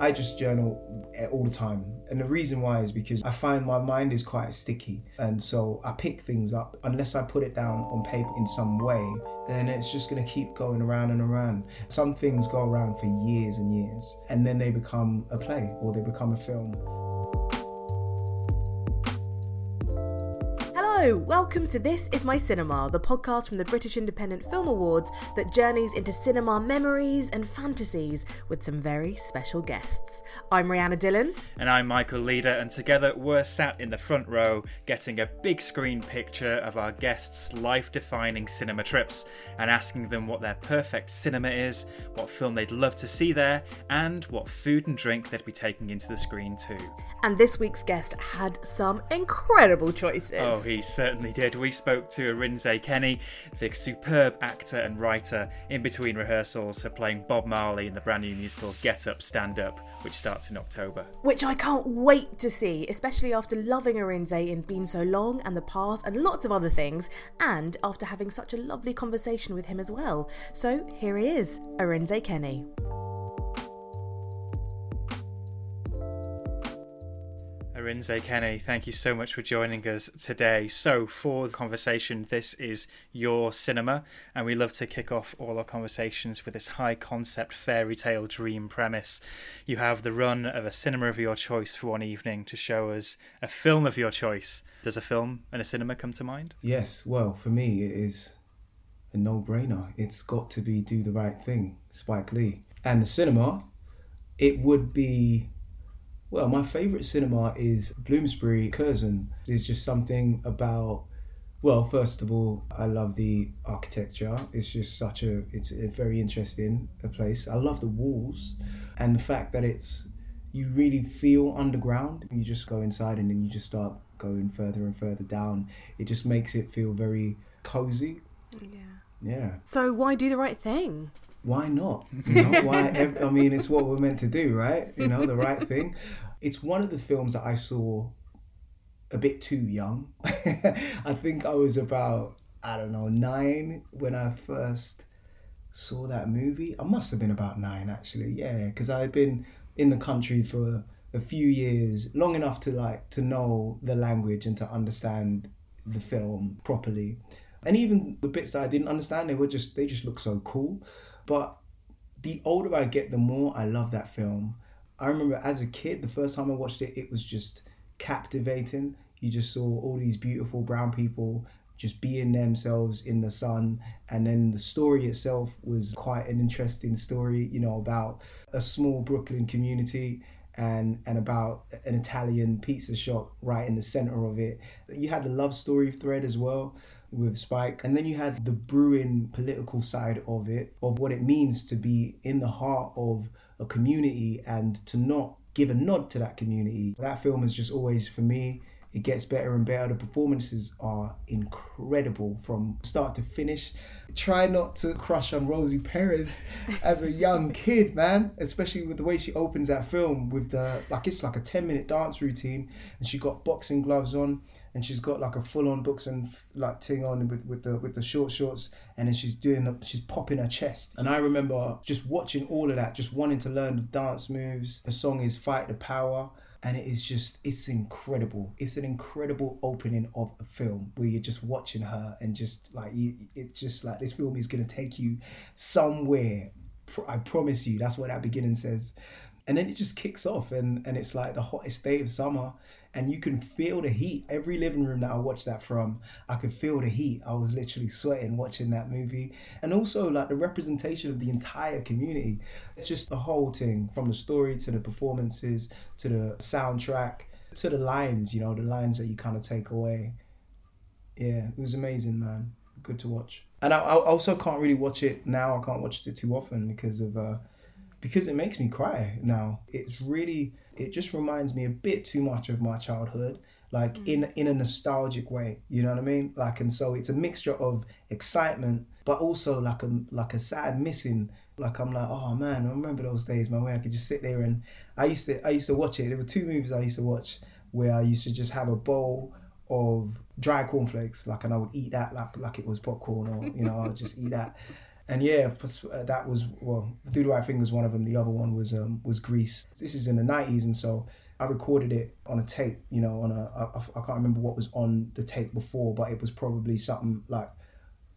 I just journal eh, all the time. And the reason why is because I find my mind is quite sticky. And so I pick things up. Unless I put it down on paper in some way, then it's just going to keep going around and around. Some things go around for years and years. And then they become a play or they become a film. Hello, welcome to This Is My Cinema, the podcast from the British Independent Film Awards that journeys into cinema memories and fantasies with some very special guests. I'm Rhianna Dillon. And I'm Michael Leader, and together we're sat in the front row getting a big screen picture of our guests' life defining cinema trips and asking them what their perfect cinema is, what film they'd love to see there, and what food and drink they'd be taking into the screen too. And this week's guest had some incredible choices. Oh, he certainly did. We spoke to Arinze Kene, the superb actor and writer, in between rehearsals for playing Bob Marley in the brand new musical Get Up, Stand Up, which starts in October. Which I can't wait to see, especially after loving Arinze in Been So Long and The Pass and lots of other things, and after having such a lovely conversation with him as well. So here he is, Arinze Kene. Arinze Kene, thank you so much for joining us today. So, for the conversation, this is your cinema, and we love to kick off all our conversations with this high concept fairy tale dream premise. You have the run of a cinema of your choice for one evening to show us a film of your choice. Does a film and a cinema come to mind? Yes, well, for me, it is a no brainer. It's got to be Do the Right Thing, Spike Lee. And the cinema, it would be well, my favourite cinema is Bloomsbury Curzon. There's just something about well, first of all, I love the architecture. It's just such a it's a very interesting a place. I love the walls and the fact that it's you really feel underground. You just go inside and then you just start going further and further down. It just makes it feel very cozy. Yeah. Yeah. So why do the right thing? Why not? You know, why? I mean, it's what we're meant to do, right? You know, the right thing. It's one of the films that I saw a bit too young. I think I was about I don't know nine when I first saw that movie. I must have been about nine actually. Yeah, because I had been in the country for a few years, long enough to like to know the language and to understand the film properly. And even the bits that I didn't understand, they were just they just looked so cool. But the older I get, the more I love that film. I remember as a kid, the first time I watched it, it was just captivating. You just saw all these beautiful brown people just being themselves in the sun. And then the story itself was quite an interesting story, you know, about a small Brooklyn community and and about an Italian pizza shop right in the center of it. You had the love story thread as well with Spike. And then you had the brewing political side of it, of what it means to be in the heart of a community and to not give a nod to that community. That film is just always, for me, it gets better and better. The performances are incredible from start to finish. Try not to crush on Rosie Perez as a young kid, man. Especially with the way she opens that film with the like it's like a 10 minute dance routine and she got boxing gloves on and she's got like a full on books and like ting on with, with the with the short shorts and then she's doing the she's popping her chest. And I remember just watching all of that just wanting to learn the dance moves. The song is fight the power and it is just it's incredible. It's an incredible opening of a film where you're just watching her and just like it's just like this film is going to take you somewhere. I promise you that's what that beginning says. And then it just kicks off and and it's like the hottest day of summer and you can feel the heat. Every living room that I watched that from, I could feel the heat. I was literally sweating watching that movie. And also like the representation of the entire community. It's just the whole thing from the story to the performances to the soundtrack to the lines, you know, the lines that you kind of take away. Yeah, it was amazing, man. Good to watch. And I, I also can't really watch it now. I can't watch it too often because of uh, because it makes me cry now. It's really it just reminds me a bit too much of my childhood like mm. in in a nostalgic way you know what i mean like and so it's a mixture of excitement but also like a like a sad missing like i'm like oh man i remember those days man where i could just sit there and i used to i used to watch it there were two movies i used to watch where i used to just have a bowl of dry cornflakes like and i would eat that like like it was popcorn or you know i'd just eat that And yeah, for, uh, that was well, Do the Right Thing was one of them. The other one was um, was Grease. This is in the nineties, and so I recorded it on a tape. You know, on a I, I can't remember what was on the tape before, but it was probably something like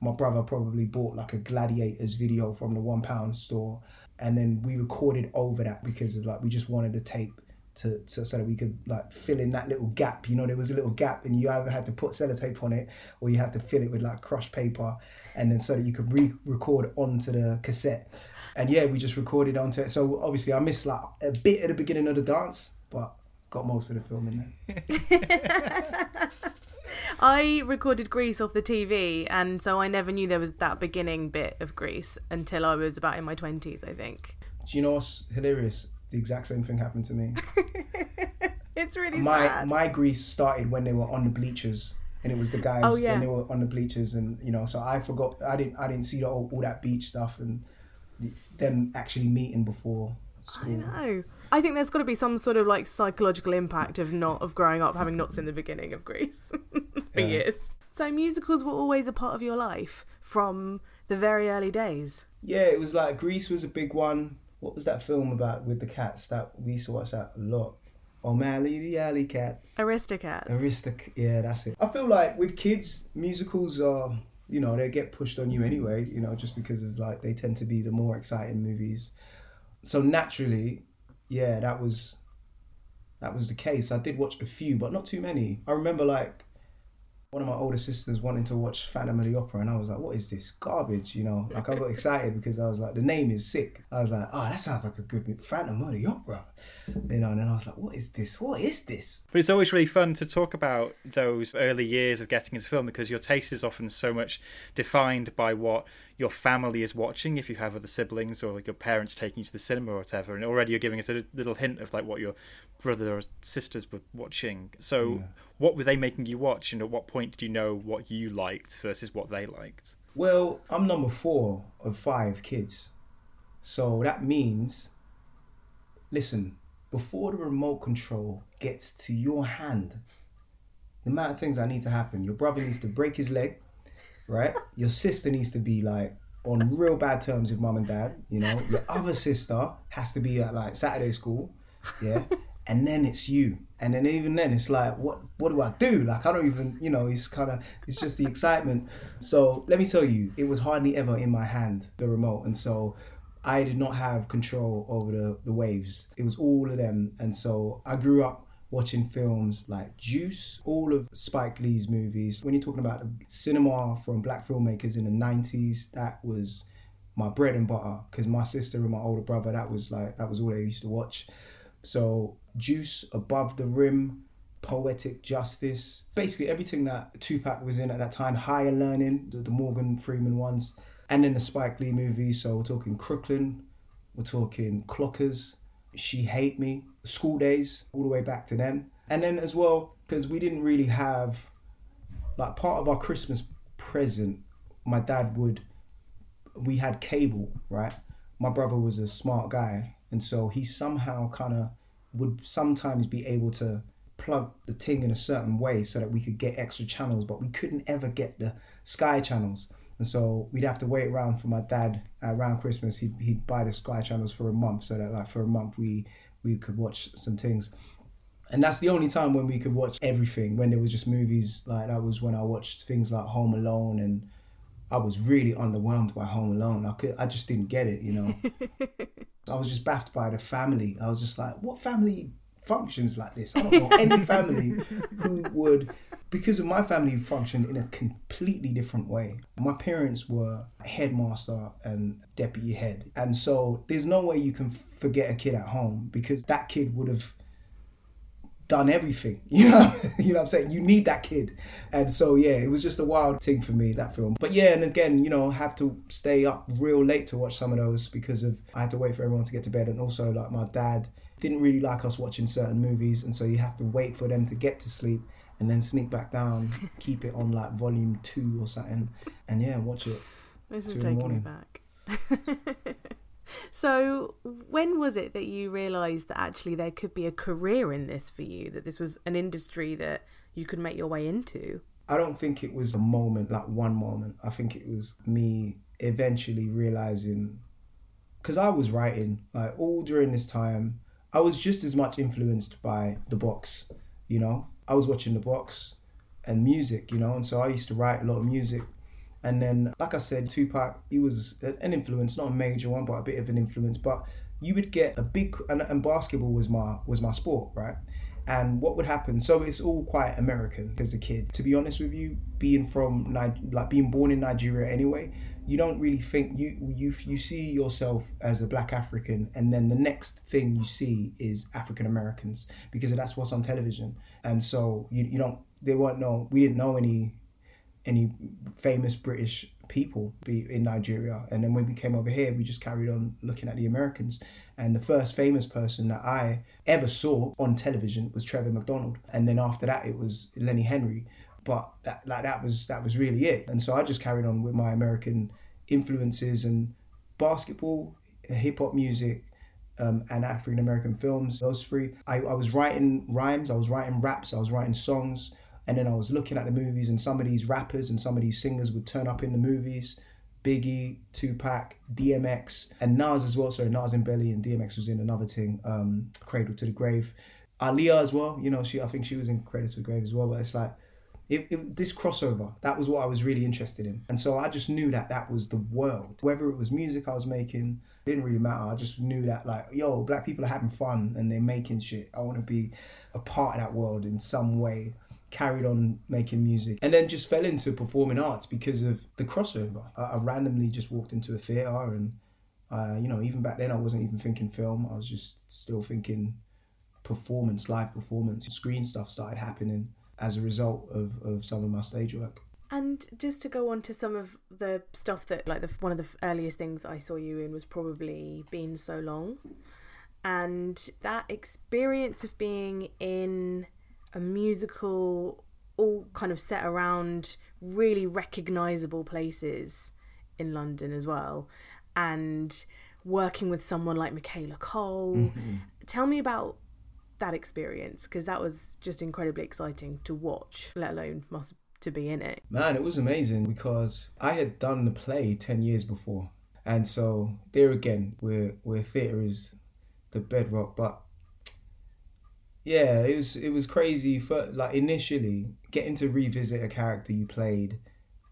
my brother probably bought like a Gladiators video from the one pound store, and then we recorded over that because of like we just wanted a tape to, to so that we could like fill in that little gap. You know, there was a little gap, and you either had to put sellotape on it or you had to fill it with like crushed paper, and then so that you could re-record onto the cassette. And yeah, we just recorded onto it. So obviously, I missed like a bit at the beginning of the dance, but got most of the film in there. I recorded Grease off the TV, and so I never knew there was that beginning bit of Grease until I was about in my twenties, I think. Do you know what's hilarious? The exact same thing happened to me. it's really my sad. my Grease started when they were on the bleachers, and it was the guys, Oh, yeah. and they were on the bleachers, and you know, so I forgot. I didn't I didn't see the, all, all that beach stuff and the, them actually meeting before school. I know. I think there's got to be some sort of like psychological impact of not of growing up having not seen the beginning of Greece for Yeah. years. So musicals were always a part of your life from the very early days. Yeah, it was like Grease was a big one. What was that film about with the cats? That we used to watch that a lot. Oh, O'Malley the Alley Cat. Aristocats. Aristic. Yeah, that's it. I feel like with kids, musicals are, you know, they get pushed on you anyway, you know, just because of like they tend to be the more exciting movies. So naturally, yeah, that was that was the case. I did watch a few, but not too many. I remember like one of my older sisters wanting to watch Phantom of the Opera, and I was like, "What is this garbage?" You know, like I got excited because I was like, the name is sick. I was like, "Oh, that sounds like a good. Phantom of the Opera," you know. And then I was like, "What is this? What is this?" But it's always really fun to talk about those early years of getting into film because your taste is often so much defined by what your family is watching if you have other siblings or like your parents taking you to the cinema or whatever. And already you're giving us a little hint of like what your brother or sisters were watching. So Yeah. what were they making you watch and at what point did you know what you liked versus what they liked? Well, I'm number four of five kids. So that means, listen, before the remote control gets to your hand, the amount of things that need to happen, your brother needs to break his leg, right? Your sister needs to be like on real bad terms with mum and dad, you know? Your other sister has to be at like Saturday school, yeah? And then it's you. And then even then it's like, what what do I do? Like I don't even, you know, it's kind of, it's just the excitement. So let me tell you, it was hardly ever in my hand, the remote. And so I did not have control over the, the waves. It was all of them. And so I grew up watching films like Juice, all of Spike Lee's movies. When you're talking about cinema from black filmmakers in the 90s, that was my bread and butter because my sister and my older brother, that was like, that was all they used to watch. So Juice, Above the Rim, Poetic Justice, basically everything that Tupac was in at that time, Higher Learning, the, the Morgan Freeman ones, and then the Spike Lee movies. So we're talking Crooklyn, we're talking Clockers, She Hate Me, School Daze, all the way back to them. And then as well, because we didn't really have, like part of our Christmas present, my dad would, we had cable, right? My brother was a smart guy. And so he somehow kind of would sometimes be able to plug the thing in a certain way so that we could get extra channels, but we couldn't ever get the Sky channels. And so we'd have to wait around for my dad uh, around Christmas. He'd, he'd buy the Sky channels for a month so that like for a month we we could watch some things. And that's the only time when we could watch everything. When there was just movies like that was when I watched things like Home Alone and I was really underwhelmed by Home Alone. I could I just didn't get it, you know. I was just baffed by the family. I was just like, what family functions like this? I don't know any family who would, because of my family functioned in a completely different way. My parents were headmaster and deputy head. And so there's no way you can forget a kid at home because that kid would have done everything. You know, you know what I'm saying? You need that kid. And so yeah, it was just a wild thing for me, that film. But yeah, and again, you know, have to stay up real late to watch some of those because of I had to wait for everyone to get to bed and also like my dad didn't really like us watching certain movies and so you have to wait for them to get to sleep and then sneak back down, keep it on like volume two or something and yeah, watch it. This is Two in the taking me back. so, when was it that you realised that actually there could be a career in this for you? That this was an industry that you could make your way into? I don't think it was a moment, like one moment. I think it was me eventually realizing because I was writing like all during this time, I was just as much influenced by the box, you know. I was watching the box and music, you know, and so I used to write a lot of music. And then, like I said, Tupac, he was an influence, not a major one, but a bit of an influence. But you would get a big and, and basketball was my was my sport, right? And what would happen? So it's all quite American as a kid. To be honest with you, being from like being born in Nigeria anyway, you don't really think you you you see yourself as a black African, and then the next thing you see is African Americans because that's what's on television. And so you you don't they weren't know we didn't know any any famous British people be in Nigeria. And then when we came over here, we just carried on looking at the Americans. And the first famous person that I ever saw on television was Trevor McDonald. And then after that, it was Lenny Henry. But that like that was that was really it. And so I just carried on with my American influences and basketball, hip hop music, um, and African American films. Those three. I, I was writing rhymes, I was writing raps, I was writing songs. And then I was looking at the movies, and some of these rappers and some of these singers would turn up in the movies. Biggie, Tupac, DMX, and Nas as well. Sorry, Nas and Belly and DMX was in another thing, um, Cradle to the Grave. Aaliyah as well, you know, she I think she was in Cradle to the Grave as well. But it's like it, it, this crossover that was what I was really interested in, and so I just knew that that was the world. Whether it was music I was making, didn't really matter. I just knew that like, yo, black people are having fun and they're making shit. I want to be a part of that world in some way carried on making music and then just fell into performing arts because of the crossover. I, I randomly just walked into a theatre and, uh, you know, even back then I wasn't even thinking film. I was just still thinking performance, live performance. Screen stuff started happening as a result of, of some of my stage work. And just to go on to some of the stuff that, like, the, one of the earliest things I saw you in was probably Been So Long. And that experience of being in a musical all kind of set around really recognizable places in London as well and working with someone like Michaela Coel. mm-hmm. tell me about that experience because that was just incredibly exciting to watch let alone must to be in it. Man it was amazing because I had done the play 10 years before. And so there again where where theatre is the bedrock but yeah, it was it was crazy. For like initially getting to revisit a character you played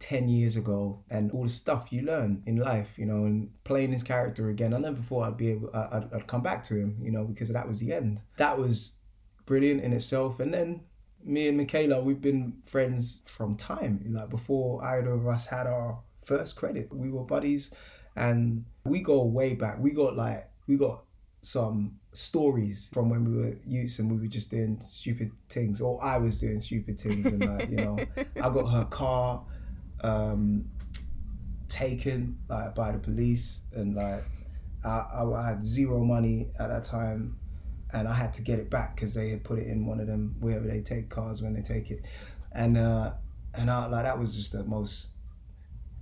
10 years ago and all the stuff you learn in life, you know, and playing this character again. I never thought I'd be able, I'd, I'd come back to him, you know, because that was the end. That was brilliant in itself. And then me and Michaela, we've been friends from time, like before either of us had our first credit. We were buddies and we go way back. We got like, we got some stories from when we were youths and we were just doing stupid things or I was doing stupid things and like you know I got her car um, taken like by the police and like I, I had zero money at that time and I had to get it back because they had put it in one of them wherever they take cars when they take it and uh, and I like that was just the most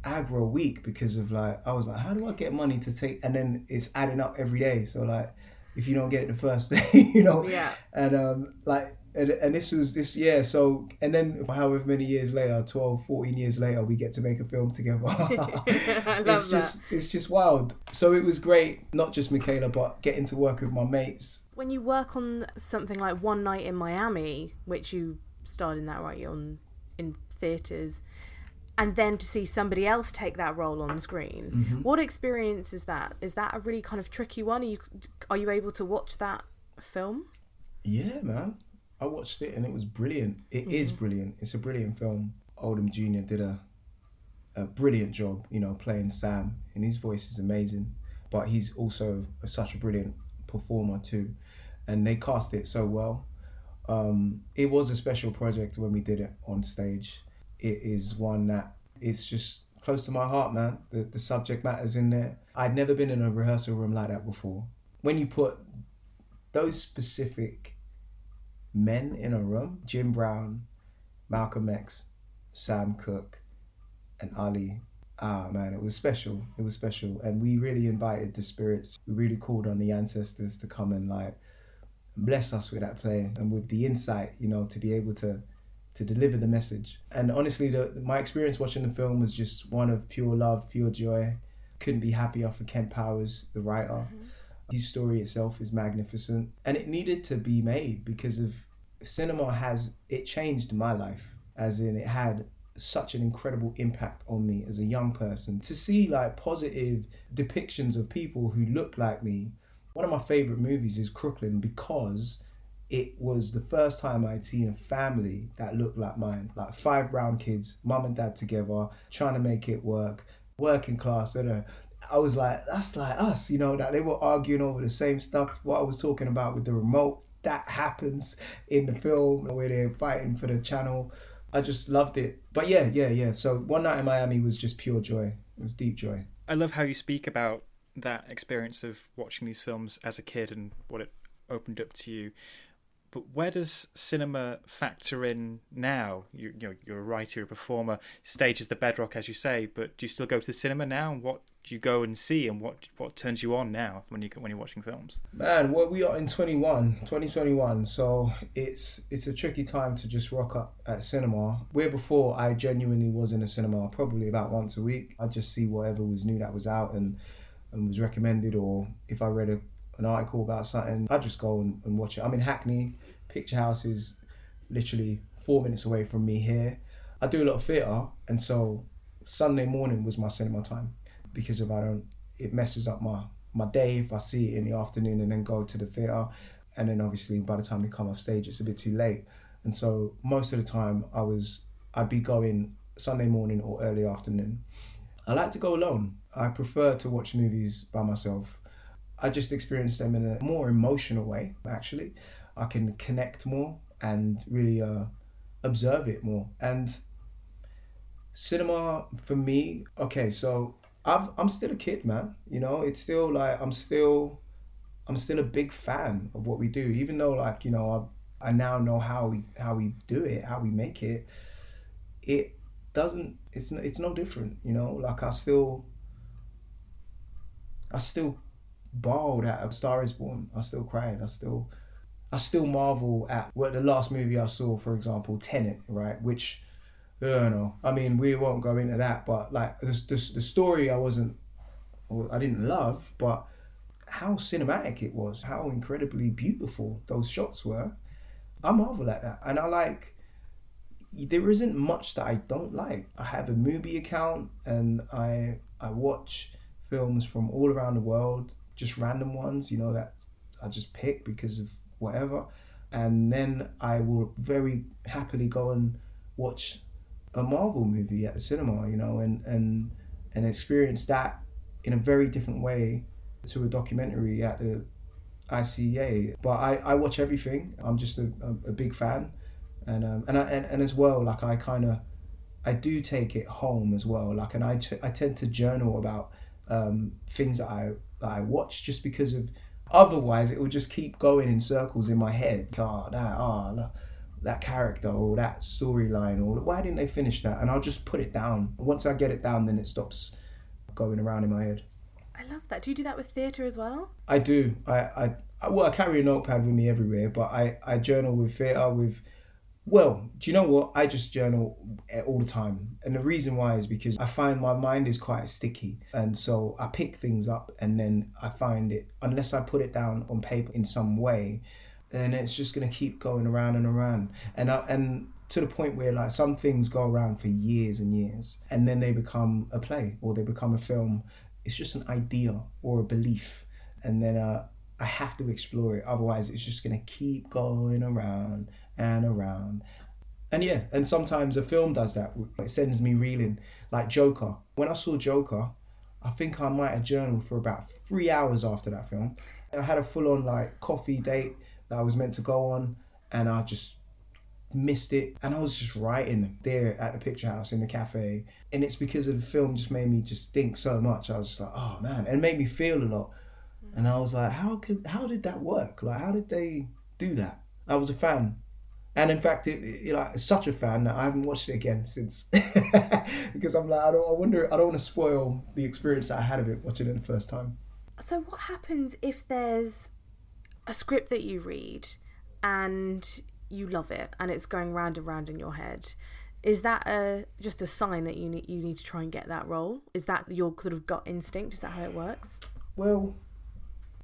aggro week because of like I was like, how do I get money to take? And then it's adding up every day. So like, if you don't get it the first day, you know. Yeah. And um, like, and, and this was this year. So and then however many years later, 12, 14 years later, we get to make a film together. it's just it's just wild. So it was great, not just Michaela, but getting to work with my mates. When you work on something like One Night in Miami, which you starred in that right on in theaters and then to see somebody else take that role on screen. Mm-hmm. What experience is that? Is that a really kind of tricky one? Are you are you able to watch that film? Yeah, man. I watched it and it was brilliant. It mm-hmm. is brilliant. It's a brilliant film. Odom Jr. did a a brilliant job, you know, playing Sam, and his voice is amazing. But he's also a, such a brilliant performer too, and they cast it so well. Um, it was a special project when we did it on stage it is one that it's just close to my heart, man. The the subject matter's in there. I'd never been in a rehearsal room like that before. When you put those specific men in a room, Jim Brown, Malcolm X, Sam Cooke, and Ali. Ah man, it was special. It was special. And we really invited the spirits. We really called on the ancestors to come and like bless us with that play and with the insight, you know, to be able to to deliver the message. And honestly, the, my experience watching the film was just one of pure love, pure joy. Couldn't be happier for Kemp Powers, the writer. Mm-hmm. His story itself is magnificent, and it needed to be made because of cinema has it changed my life, as in it had such an incredible impact on me as a young person to see like positive depictions of people who look like me. One of my favorite movies is Crooklyn because it was the first time I'd seen a family that looked like mine, like five brown kids, mum and dad together, trying to make it work, working class. I know. I was like, that's like us, you know, that they were arguing over the same stuff. What I was talking about with the remote, that happens in the film where they're fighting for the channel. I just loved it. But yeah, yeah, yeah. So one night in Miami was just pure joy. It was deep joy. I love how you speak about that experience of watching these films as a kid and what it opened up to you. But where does cinema factor in now? You, you know, you're a writer, a performer. Stage is the bedrock, as you say. But do you still go to the cinema now? What do you go and see? And what what turns you on now when you when you're watching films? Man, well, we are in 21, 2021. So it's it's a tricky time to just rock up at cinema. Where before I genuinely was in a cinema probably about once a week. I'd just see whatever was new that was out and and was recommended, or if I read a an article about something, I just go and, and watch it. I'm in Hackney, Picture House is literally four minutes away from me here. I do a lot of theatre, and so Sunday morning was my cinema time because if I don't, it messes up my my day if I see it in the afternoon and then go to the theatre, and then obviously by the time we come off stage, it's a bit too late. And so most of the time, I was I'd be going Sunday morning or early afternoon. I like to go alone. I prefer to watch movies by myself I just experience them in a more emotional way, actually. I can connect more and really uh, observe it more. And cinema for me, okay, so I've, I'm still a kid, man. You know, it's still like I'm still, I'm still a big fan of what we do, even though like you know I, I now know how we how we do it, how we make it. It doesn't. It's it's no different. You know, like I still, I still bawled at A Star Is Born. I still cried. I still, I still marvel at what the last movie I saw, for example, Tenet, right? Which, I don't know. I mean, we won't go into that, but like the the, the story, I wasn't, I didn't love, but how cinematic it was, how incredibly beautiful those shots were. I marvel at that, and I like. There isn't much that I don't like. I have a movie account, and I I watch films from all around the world just random ones, you know, that I just pick because of whatever. And then I will very happily go and watch a Marvel movie at the cinema, you know, and, and, and experience that in a very different way to a documentary at the ICA. But I, I watch everything. I'm just a, a, a big fan. And, um, and, I, and, and as well, like I kind of, I do take it home as well. Like, and I, I tend to journal about um, things that I that I watch just because of otherwise it would just keep going in circles in my head. Oh, that, oh, that character or that storyline or why didn't they finish that? And I'll just put it down. Once I get it down, then it stops going around in my head. I love that. Do you do that with theatre as well? I do. I, I, well, I carry a notepad with me everywhere, but I, I journal with theatre, with well, do you know what? I just journal all the time. And the reason why is because I find my mind is quite sticky. And so I pick things up and then I find it, unless I put it down on paper in some way, then it's just going to keep going around and around. And, I, and to the point where like some things go around for years and years and then they become a play or they become a film. It's just an idea or a belief. And then uh, I have to explore it. Otherwise, it's just going to keep going around and around. And yeah, and sometimes a film does that. It sends me reeling, like Joker. When I saw Joker, I think I might have journaled for about three hours after that film. I had a full on like coffee date that I was meant to go on, and I just missed it. And I was just writing there at the picture house in the cafe. And it's because of the film just made me just think so much. I was just like, oh man, and it made me feel a lot. And I was like, how could how did that work? Like how did they do that? I was a fan and in fact, it, it, like such a fan that I haven't watched it again since because I'm like I don't I wonder I don't want to spoil the experience that I had of it watching it the first time. So what happens if there's a script that you read and you love it and it's going round and round in your head is that a just a sign that you need you need to try and get that role is that your sort of gut instinct is that how it works well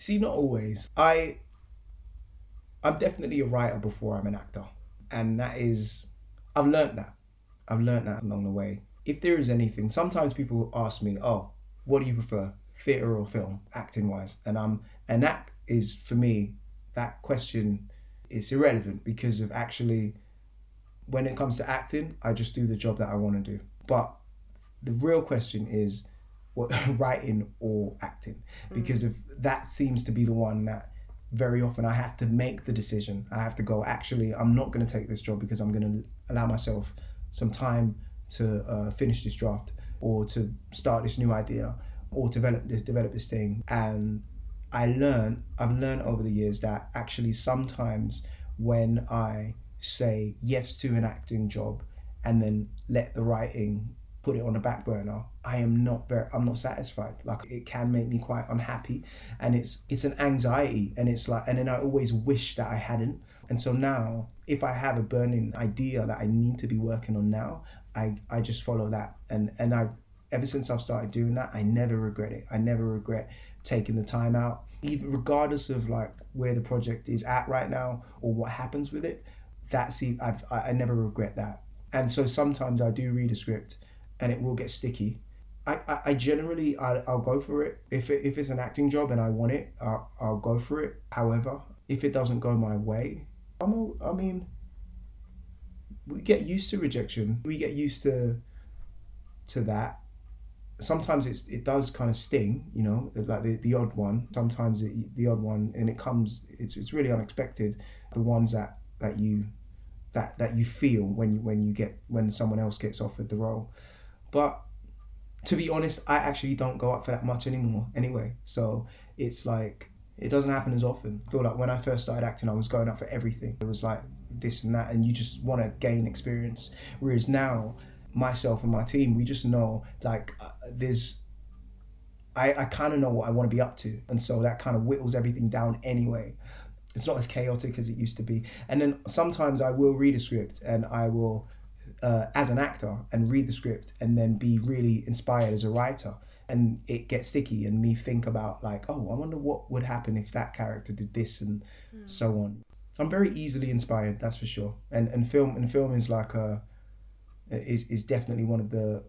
see not always. I i'm definitely a writer before i'm an actor. And that is i've learned that. I've learned that along the way. If there is anything sometimes people ask me oh what do you prefer theater or film acting wise and i'm and that is for me that question is irrelevant because of actually when it comes to acting, I just do the job that I want to do. But the real question is writing or acting because mm. of that seems to be the one that very often I have to make the decision. I have to go, actually, I'm not going to take this job because I'm going to allow myself some time to uh, finish this draft or to start this new idea or develop this develop this thing and I learn I've learned over the years that actually sometimes when I say yes to an acting job and then let the writing put it on the back burner i am not very i'm not satisfied. Like it can make me quite unhappy and it's it's an anxiety and it's like and then i always wish that i hadn't. And so now if i have a burning idea that i need to be working on now i i just follow that. And and i ever since i've started doing that i never regret it. I never regret taking the time out. Even regardless of like where the project is at right now or what happens with it that's I've I never regret that. And so sometimes I do read a script, and it will get sticky. I, I, I generally I, I'll go for it if it, if it's an acting job and I want it I'll, I'll go for it. However, if it doesn't go my way, I'm I mean, we get used to rejection. We get used to to that. Sometimes it's it does kind of sting, you know, like the, the odd one. Sometimes it, the odd one, and it comes. It's it's really unexpected. The ones that that you that that you feel when you when you get when someone else gets offered the role. But to be honest, I actually don't go up for that much anymore anyway. So it's like it doesn't happen as often. I feel like when I first started acting, I was going up for everything. It was like this and that, and you just want to gain experience. Whereas now, myself and my team, we just know like uh, there's. I, I kind of know what I want to be up to, and so that kind of whittles everything down anyway it's not as chaotic as it used to be. And then sometimes I will read a script and I will, uh, as an actor, and read the script and then be really inspired as a writer. And it gets sticky, and me think about like, oh, I wonder what would happen if that character did this, and mm. so on. I'm very easily inspired, that's for sure. And and film and film is like a is is definitely one of the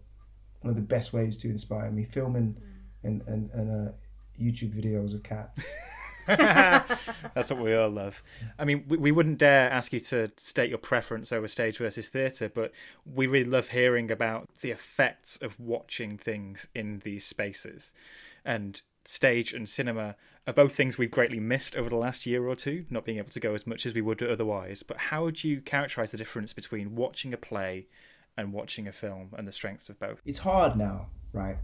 one of the best ways to inspire me. Filming mm. and and and uh, YouTube videos of cats. That's what we all love. I mean, we, we wouldn't dare ask you to state your preference over stage versus theatre, but we really love hearing about the effects of watching things in these spaces. And stage and cinema are both things we've greatly missed over the last year or two, not being able to go as much as we would otherwise. But how would you characterize the difference between watching a play and watching a film and the strengths of both? It's hard now, right,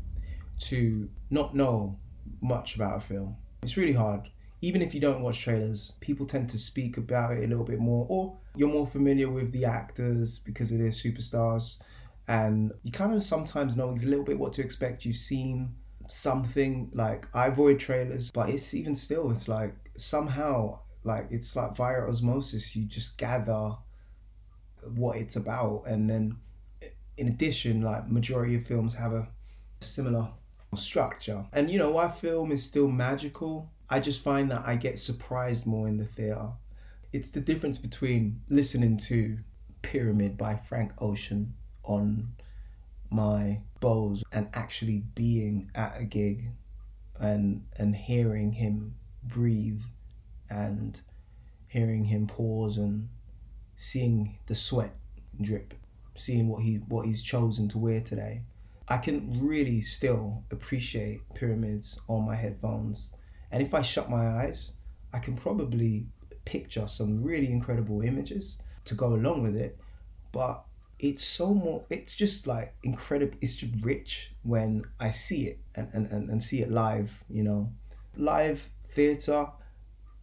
to not know much about a film. It's really hard even if you don't watch trailers, people tend to speak about it a little bit more, or you're more familiar with the actors because of their superstars, and you kind of sometimes know a little bit what to expect. You've seen something like I avoid trailers, but it's even still, it's like somehow, like it's like via osmosis, you just gather what it's about, and then in addition, like majority of films have a similar structure. And you know, why film is still magical I just find that I get surprised more in the theatre. It's the difference between listening to Pyramid by Frank Ocean on my Bose and actually being at a gig and and hearing him breathe and hearing him pause and seeing the sweat drip, seeing what he what he's chosen to wear today. I can really still appreciate pyramids on my headphones and if I shut my eyes, I can probably picture some really incredible images to go along with it. But it's so more, it's just like incredible, it's just rich when I see it and, and, and, and see it live, you know. Live theatre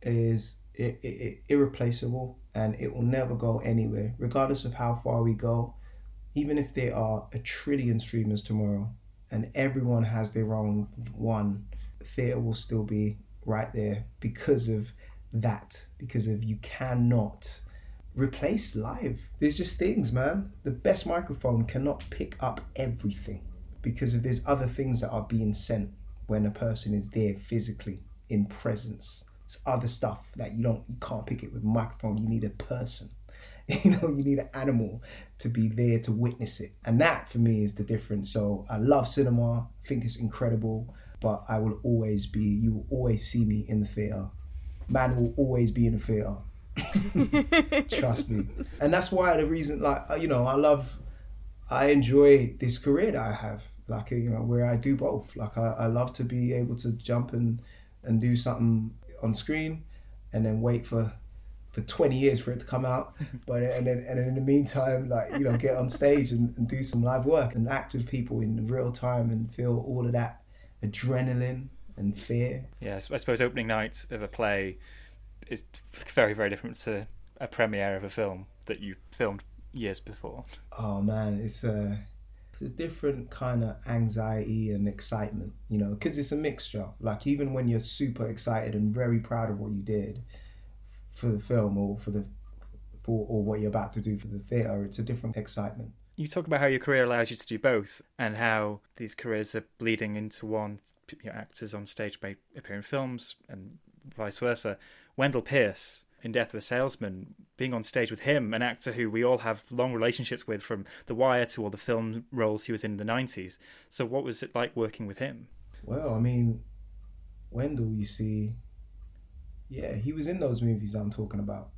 is it, it, irreplaceable and it will never go anywhere, regardless of how far we go. Even if there are a trillion streamers tomorrow and everyone has their own one, theatre will still be right there because of that, because of you cannot replace live. There's just things, man. The best microphone cannot pick up everything because of there's other things that are being sent when a person is there physically in presence. It's other stuff that you don't you can't pick it with microphone. You need a person. You know, you need an animal to be there to witness it. And that for me is the difference. So I love cinema, think it's incredible, but I will always be you will always see me in the theatre. Man will always be in the theatre. Trust me. And that's why the reason like uh, you know, I love I enjoy this career that I have. Like uh, you know, where I do both. Like I, I love to be able to jump and and do something on screen and then wait for for 20 years for it to come out but and then and then in the meantime like you know get on stage and, and do some live work and act with people in real time and feel all of that adrenaline and fear. Yes i suppose opening night of a play is very very different to a premiere of a film that you filmed years before. Oh man it's a it's a different kind of anxiety and excitement you know because it's a mixture. Like even when you're super excited and very proud of what you did for the film or for the for or what you're about to do for the theatre it's a different excitement you talk about how your career allows you to do both and how these careers are bleeding into one actors on stage may appear in films and vice versa wendell pierce in Death of a Salesman, being on stage with him, an actor who we all have long relationships with from The Wire to all the film roles he was in, in the 90s. So, what was it like working with him? Well, I mean, Wendell, you see, yeah, he was in those movies I'm talking about.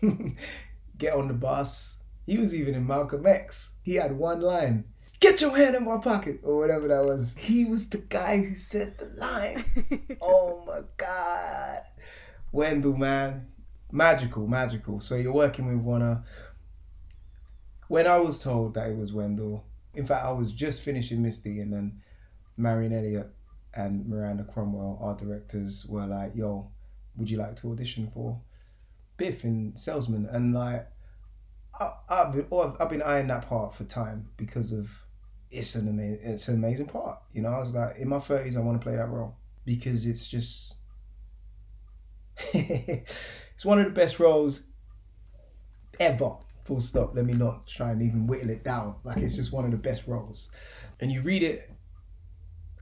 Get on the bus. He was even in Malcolm X. He had one line Get your hand in my pocket, or whatever that was. He was the guy who said the line. oh my God. Wendell, man, magical, magical. So you're working with one of. When I was told that it was Wendell, in fact, I was just finishing Misty, and then Marianne Elliott and Miranda Cromwell, our directors, were like, "Yo, would you like to audition for Biff in Salesman?" And like, I, have been, I've been eyeing that part for time because of it's an amazing, it's an amazing part. You know, I was like, in my thirties, I want to play that role because it's just. It's one of the best roles ever. Full stop. Let me not try and even whittle it down. Like it's just one of the best roles. And you read it,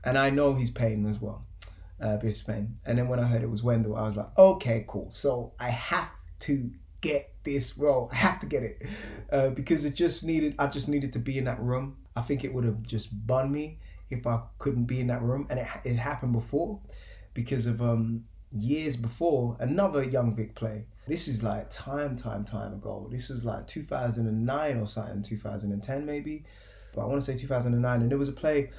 and I know he's paying as well, uh. And then when I heard it was Wendell, I was like, okay, cool. So I have to get this role. I have to get it uh, because it just needed. I just needed to be in that room. I think it would have just burned me if I couldn't be in that room, and it it happened before because of um years before another Young Vic play. This is like time, time, time ago. This was like 2009 or something, 2010 maybe. But I want to say 2009. And there was a play.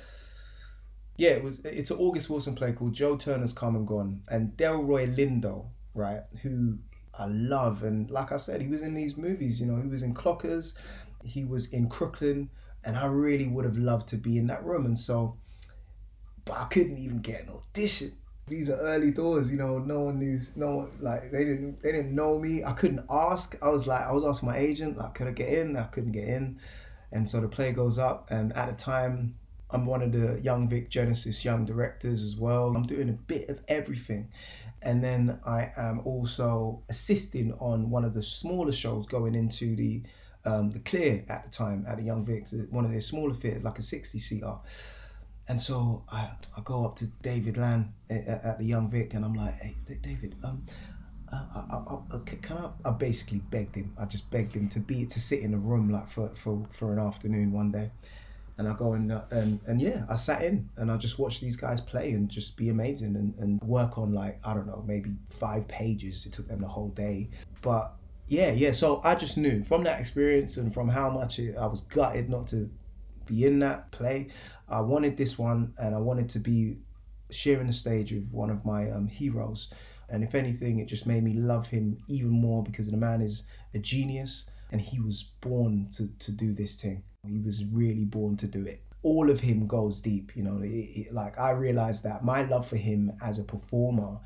Yeah, it was. It's an August Wilson play called Joe Turner's Come and Gone, and Delroy Lindo, right, who I love, and like I said, he was in these movies. You know, he was in Clockers, he was in Crooklyn, and I really would have loved to be in that room. And so, but I couldn't even get an audition these are early doors, you know. No one knew, no one like they didn't they didn't know me. I couldn't ask. I was like, I was asking my agent, like, could I get in? I couldn't get in, and so the play goes up. And at the time, I'm one of the Young Vic Genesis Young directors as well. I'm doing a bit of everything, and then I am also assisting on one of the smaller shows going into the um, the Clare at the time at the Young Vic, one of their smaller theatres, like a 60 seater. And so I, I go up to David Lan at, at the Young Vic and I'm like, hey, David, um, uh, I, I, I, can I? I basically begged him. I just begged him to be to sit in a room like for, for, for an afternoon one day, and I go in uh, and and yeah, I sat in and I just watched these guys play and just be amazing and, and work on like I don't know maybe five pages. It took them the whole day, but yeah, yeah. So I just knew from that experience and from how much it, I was gutted not to be in that play. I wanted this one, and I wanted to be sharing the stage with one of my um, heroes. And if anything, it just made me love him even more because the man is a genius and he was born to, to do this thing. He was really born to do it. All of him goes deep, you know. It, it, like I realized that my love for him as a performer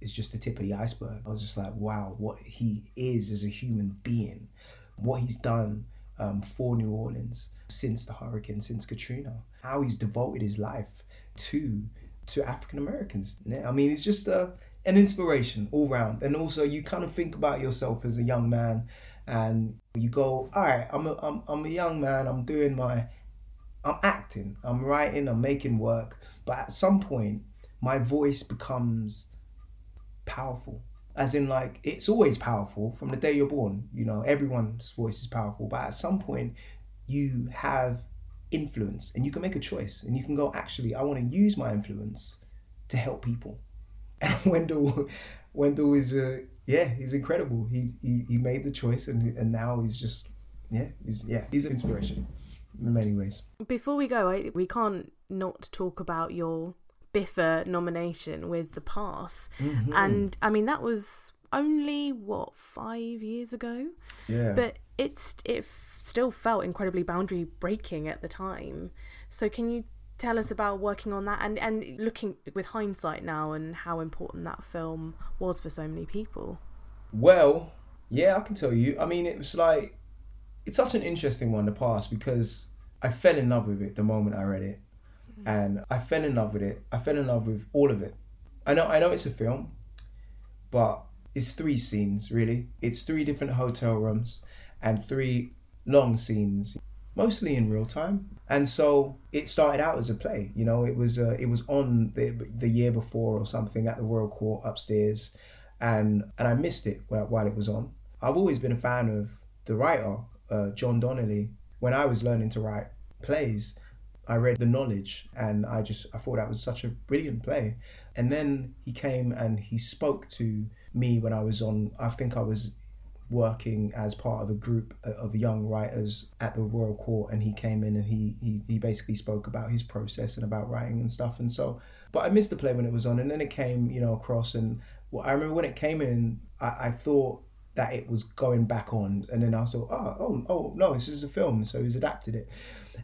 is just the tip of the iceberg. I was just like, wow, what he is as a human being, what he's done um, for New Orleans since the hurricane, since Katrina, how he's devoted his life to to African Americans. I mean, it's just a an inspiration all round. And also, you kind of think about yourself as a young man, and you go, all right, I'm a, I'm, I'm a young man. I'm doing my, I'm acting, I'm writing, I'm making work. But at some point, my voice becomes powerful. As in, like, it's always powerful from the day you're born. You know, everyone's voice is powerful. But at some point, you have influence and you can make a choice and you can go, actually, I want to use my influence to help people. And Wendell, Wendell is a, yeah, he's incredible. He, he, he made the choice and, and now he's just, yeah, he's, yeah, he's an inspiration in many ways. Before we go, I, we can't not talk about your BIFA nomination with The Pass. Mm-hmm. And I mean, that was only, what, five years ago? Yeah. But it's it f- still felt incredibly boundary breaking at the time. So can you tell us about working on that and, and looking with hindsight now and how important that film was for so many people? Well, yeah, I can tell you. I mean, it was like it's such an interesting one to pass because I fell in love with it the moment I read it, mm. and I fell in love with it. I fell in love with all of it. I know, I know, it's a film, but it's three scenes really. It's three different hotel rooms and three long scenes, mostly in real time. And so it started out as a play. You know, it was uh, it was on the the year before or something at the Royal Court upstairs, and and I missed it while, it was on. I've always been a fan of the writer uh, John Donnelly. When I was learning to write plays, I read The Knowledge, and I just I thought that was such a brilliant play. And then he came and he spoke to me when I was on. I think I was working as part of a group uh, of young writers at the Royal Court, and he came in and he he, he basically spoke about his process and about writing and stuff. And so, but I missed the play when it was on, and then it came, you know, across. And well, I remember when it came in, I, I thought that it was going back on, and then I thought, oh, ah, oh, oh, no, this is a film, so he's adapted it.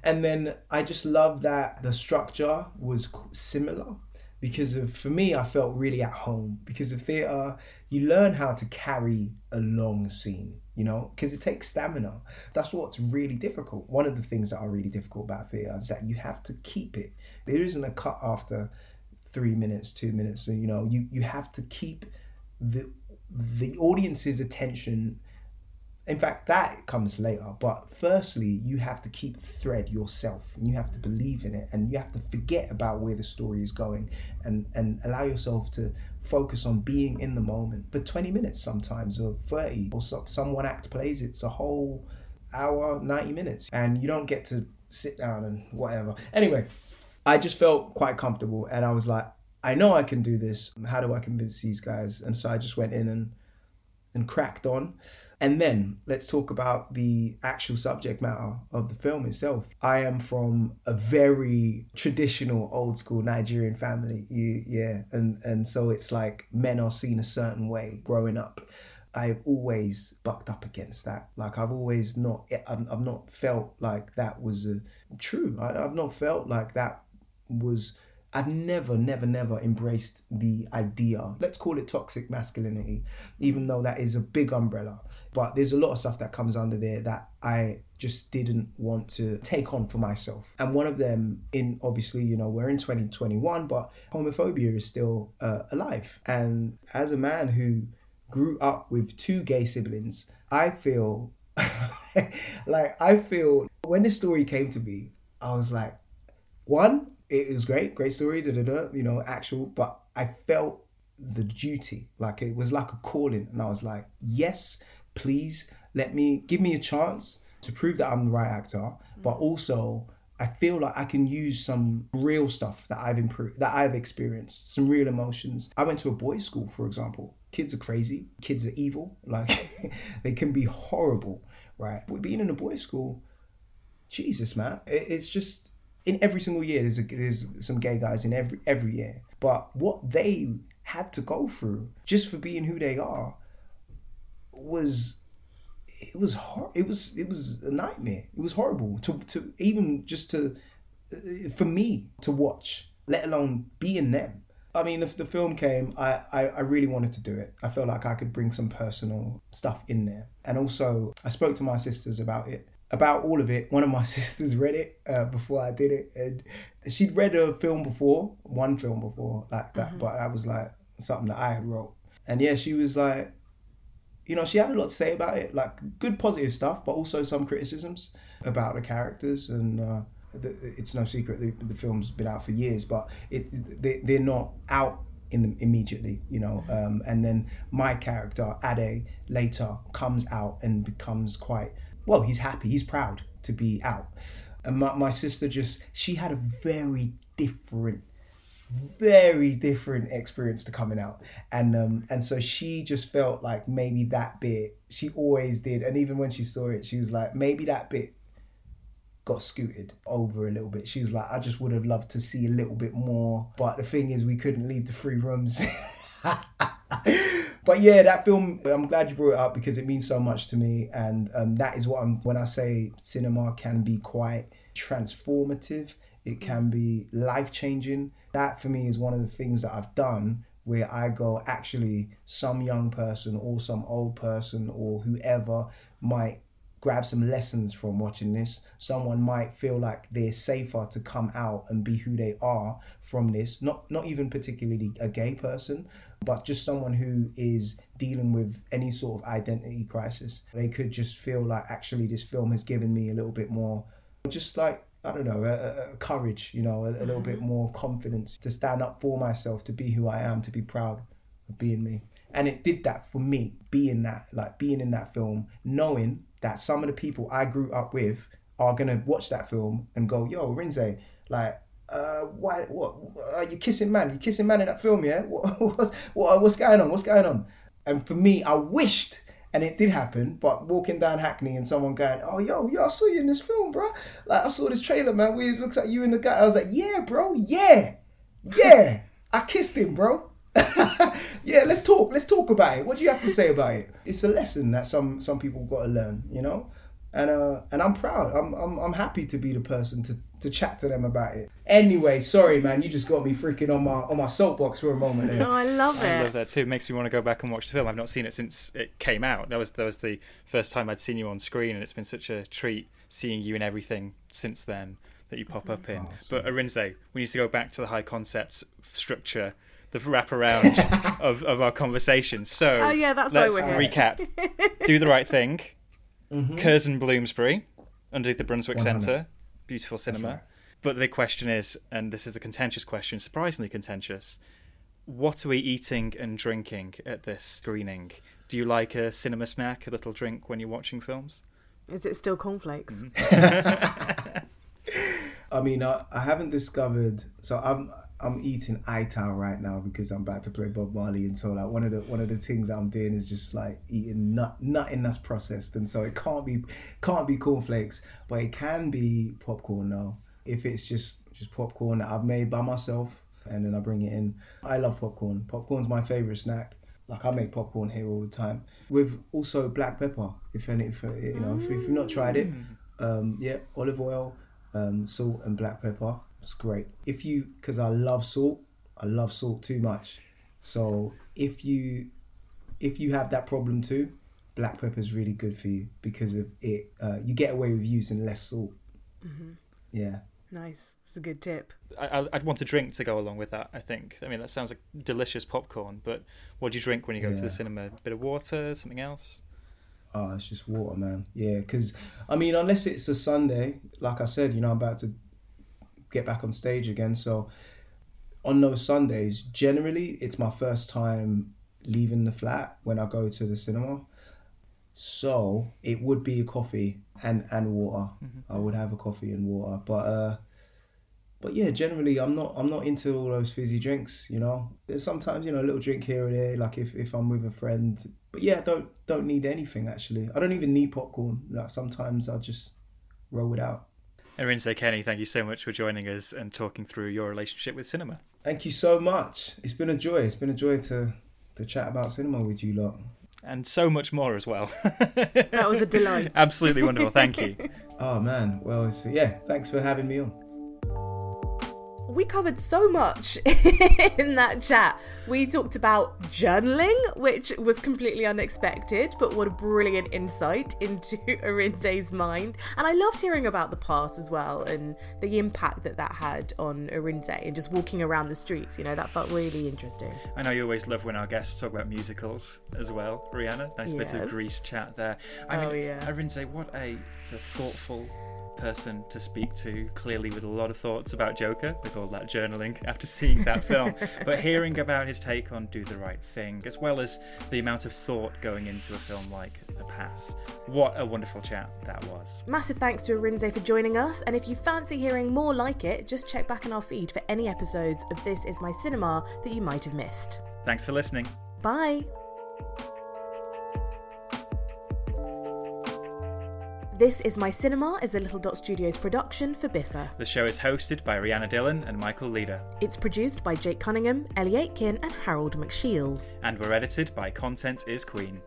And then I just love that the structure was similar because of for me I felt really at home because of theater you learn how to carry a long scene you know because it takes stamina. That's what's really difficult. One of the things that are really difficult about theater is that you have to keep it. There isn't a cut after three minutes two minutes so you know you you have to keep the the audience's attention. In fact that comes later but firstly you have to keep the thread yourself and you have to believe in it and you have to forget about where the story is going and and allow yourself to focus on being in the moment for 20 minutes sometimes or 30 or so, some one act plays it's a whole hour 90 minutes and you don't get to sit down and whatever. Anyway i just felt quite comfortable and i was like i know i can do this. How do i convince these guys? And so i just went in and and cracked on and then let's talk about the actual subject matter of the film itself. I am from a very traditional, old school Nigerian family. You, yeah, and and so it's like men are seen a certain way growing up. I've always bucked up against that. Like I've always not, I've, not felt like that was a, true. I, I've not felt like that was I've never, never, never embraced the idea. Let's call it toxic masculinity, even though that is a big umbrella. But there's a lot of stuff that comes under there that I just didn't want to take on for myself. And one of them, in obviously, you know, we're in 2021, but homophobia is still uh, alive. And as a man who grew up with two gay siblings, I feel like I feel when this story came to me, I was like, one, it was great, great story, da da da, you know, actual, but I felt the duty, like it was like a calling, and I was like, yes, please let me give me a chance to prove that I'm the right actor, but mm. also I feel like I can use some real stuff that I've improved, that I've experienced, some real emotions. I went to a boys' school, for example. Kids are crazy. Kids are evil. Like they can be horrible, right? But being in a boys' school, Jesus, man, it's just in every single year there's a, there's some gay guys in every every year but what they had to go through just for being who they are was it was hor- it was it was a nightmare it was horrible to to even just to uh, for me to watch let alone be in them I mean, if the film came, I, I, I, really wanted to do it. I felt like I could bring some personal stuff in there. And also, I spoke to my sisters about it about all of it. One of my sisters read it uh, before I did it, and she'd read a film before, one film before like that. Mm-hmm. But I was like, something that I had wrote. And yeah, she was like, you know, she had a lot to say about it, like good positive stuff, but also some criticisms about the characters. And uh, the, it's no secret the, the film's been out for years, but it they, they're not out in immediately, you know. Um, and then my character Ade later comes out and becomes quite well. He's happy, he's proud to be out. And my, my sister just she had a very different very different experience to coming out and um and so she just felt like maybe that bit she always did and even when she saw it she was like maybe that bit got scooted over a little bit she was like i just would have loved to see a little bit more but the thing is we couldn't leave the free rooms but yeah that film i'm glad you brought it up because it means so much to me. And um, that is what i'm when i say cinema can be quite transformative it can be life changing that for me is one of the things that I've done where I go, actually, some young person or some old person or whoever might grab some lessons from watching this. Someone might feel like they're safer to come out and be who they are from this. Not not even particularly a gay person, but just someone who is dealing with any sort of identity crisis. They could just feel like actually this film has given me a little bit more just like I don't know, a, a courage, you know, a, a little bit mm-hmm. more confidence to stand up for myself, to be who I am, to be proud of being me. And it did that for me, being that, like being in that film, knowing that some of the people I grew up with are gonna watch that film and go, "Yo, Rinze, like, uh, why, what, are you kissing man? You kissing man in that film, yeah? What, what's, what, what's going on? What's going on?" And for me, I wished and it did happen, but walking down Hackney and someone going, Oh, yo, yo, I saw you in this film, bro. Like, I saw this trailer, man. We looks like you and the guy. I was like, Yeah, bro, yeah, yeah. I kissed him, bro. yeah, let's talk. Let's talk about it. What do you have to say about it? It's a lesson that some some people got to learn, you know and uh, and I'm proud. I'm, I'm I'm happy to be the person to, to chat to them about it. Anyway, sorry, man, you just got me freaking on my on my soapbox for a moment. There. no, I love it. I love that too. It makes me want to go back and watch the film. I've not seen it since it came out. That was that was the first time I'd seen you on screen, and it's been such a treat seeing you in everything since then that you pop up in. Oh, but Arinze, we need to go back to the high concepts structure the wraparound of, of our conversation. So oh, yeah, that's let's why we're recap. Do the right thing mm-hmm. Curzon Bloomsbury, under the Brunswick 100. Centre, beautiful cinema. Right. But the question is, and this is the contentious question, surprisingly contentious. What are we eating and drinking at this screening? Do you like a cinema snack, a little drink when you're watching films? Is it still cornflakes? Mm-hmm. I mean, I, I haven't discovered. So I'm I'm eating Ital right now because I'm about to play Bob Marley, and so like one of the one of the things I'm doing is just like eating nut nothing that's processed, and so it can't be can't be cornflakes, but it can be popcorn now if it's just just popcorn that I've made by myself, and then I bring it in. I love popcorn. Popcorn's my favorite snack. Like I make popcorn here all the time with also black pepper. If any, if, you know, if, if you've not tried it, mm. um, yeah, olive oil, um, salt, and black pepper it's great. If you, because I love salt, I love salt too much. So if you, if you have that problem too, black pepper is really good for you because of it. Uh, you get away with using less salt. Mm-hmm. Yeah. Nice. It's a good tip. I, would want a drink to go along with that. I think. I mean, that sounds like delicious popcorn. But what do you drink when you go yeah. to the cinema? A bit of water, something else? Oh, it's just water, man. Yeah, because I mean, unless it's a Sunday, like I said, you know, I'm about to get back on stage again. So on those Sundays, generally it's my first time leaving the flat when I go to the cinema. So it would be a coffee and and water. Mm-hmm. I would have a coffee and water, but uh, but yeah, generally I'm not I'm not into all those fizzy drinks. You know, There's sometimes you know a little drink here or there, like if, if I'm with a friend. But yeah, don't don't need anything actually. I don't even need popcorn. Like sometimes I just roll it out. Arinze Kene, thank you so much for joining us and talking through your relationship with cinema. Thank you so much. It's been a joy. It's been a joy to to chat about cinema with you lot. And so much more as well. that was a delight. Absolutely wonderful. Thank you. oh man. Well, yeah. Thanks for having me on. We covered so much in that chat. We talked about journaling, which was completely unexpected, but what a brilliant insight into Arinze's mind. And I loved hearing about The Pass as well and the impact that that had on Arinze and just walking around the streets. You know, that felt really interesting. I know you always love when our guests talk about musicals as well, Rhianna. Nice yes. bit of Grease chat there. I oh, mean, yeah. Arinze, what a sort of thoughtful person to speak to, clearly with a lot of thoughts about Joker, with all that journaling after seeing that film, but hearing about his take on Do the Right Thing, as well as the amount of thought going into a film like The Pass. What a wonderful chat that was. Massive thanks to Arinze for joining us, and if you fancy hearing more like it, just check back in our feed for any episodes of This Is My Cinema that you might have missed. Thanks for listening. Bye. This is My Cinema is a Little Dot Studios production for BIFA. The show is hosted by Rhianna Dillon and Michael Leader. It's produced by Jake Cunningham, Ellie Aitken, and Harold McShiel. And we're edited by Content is Queen.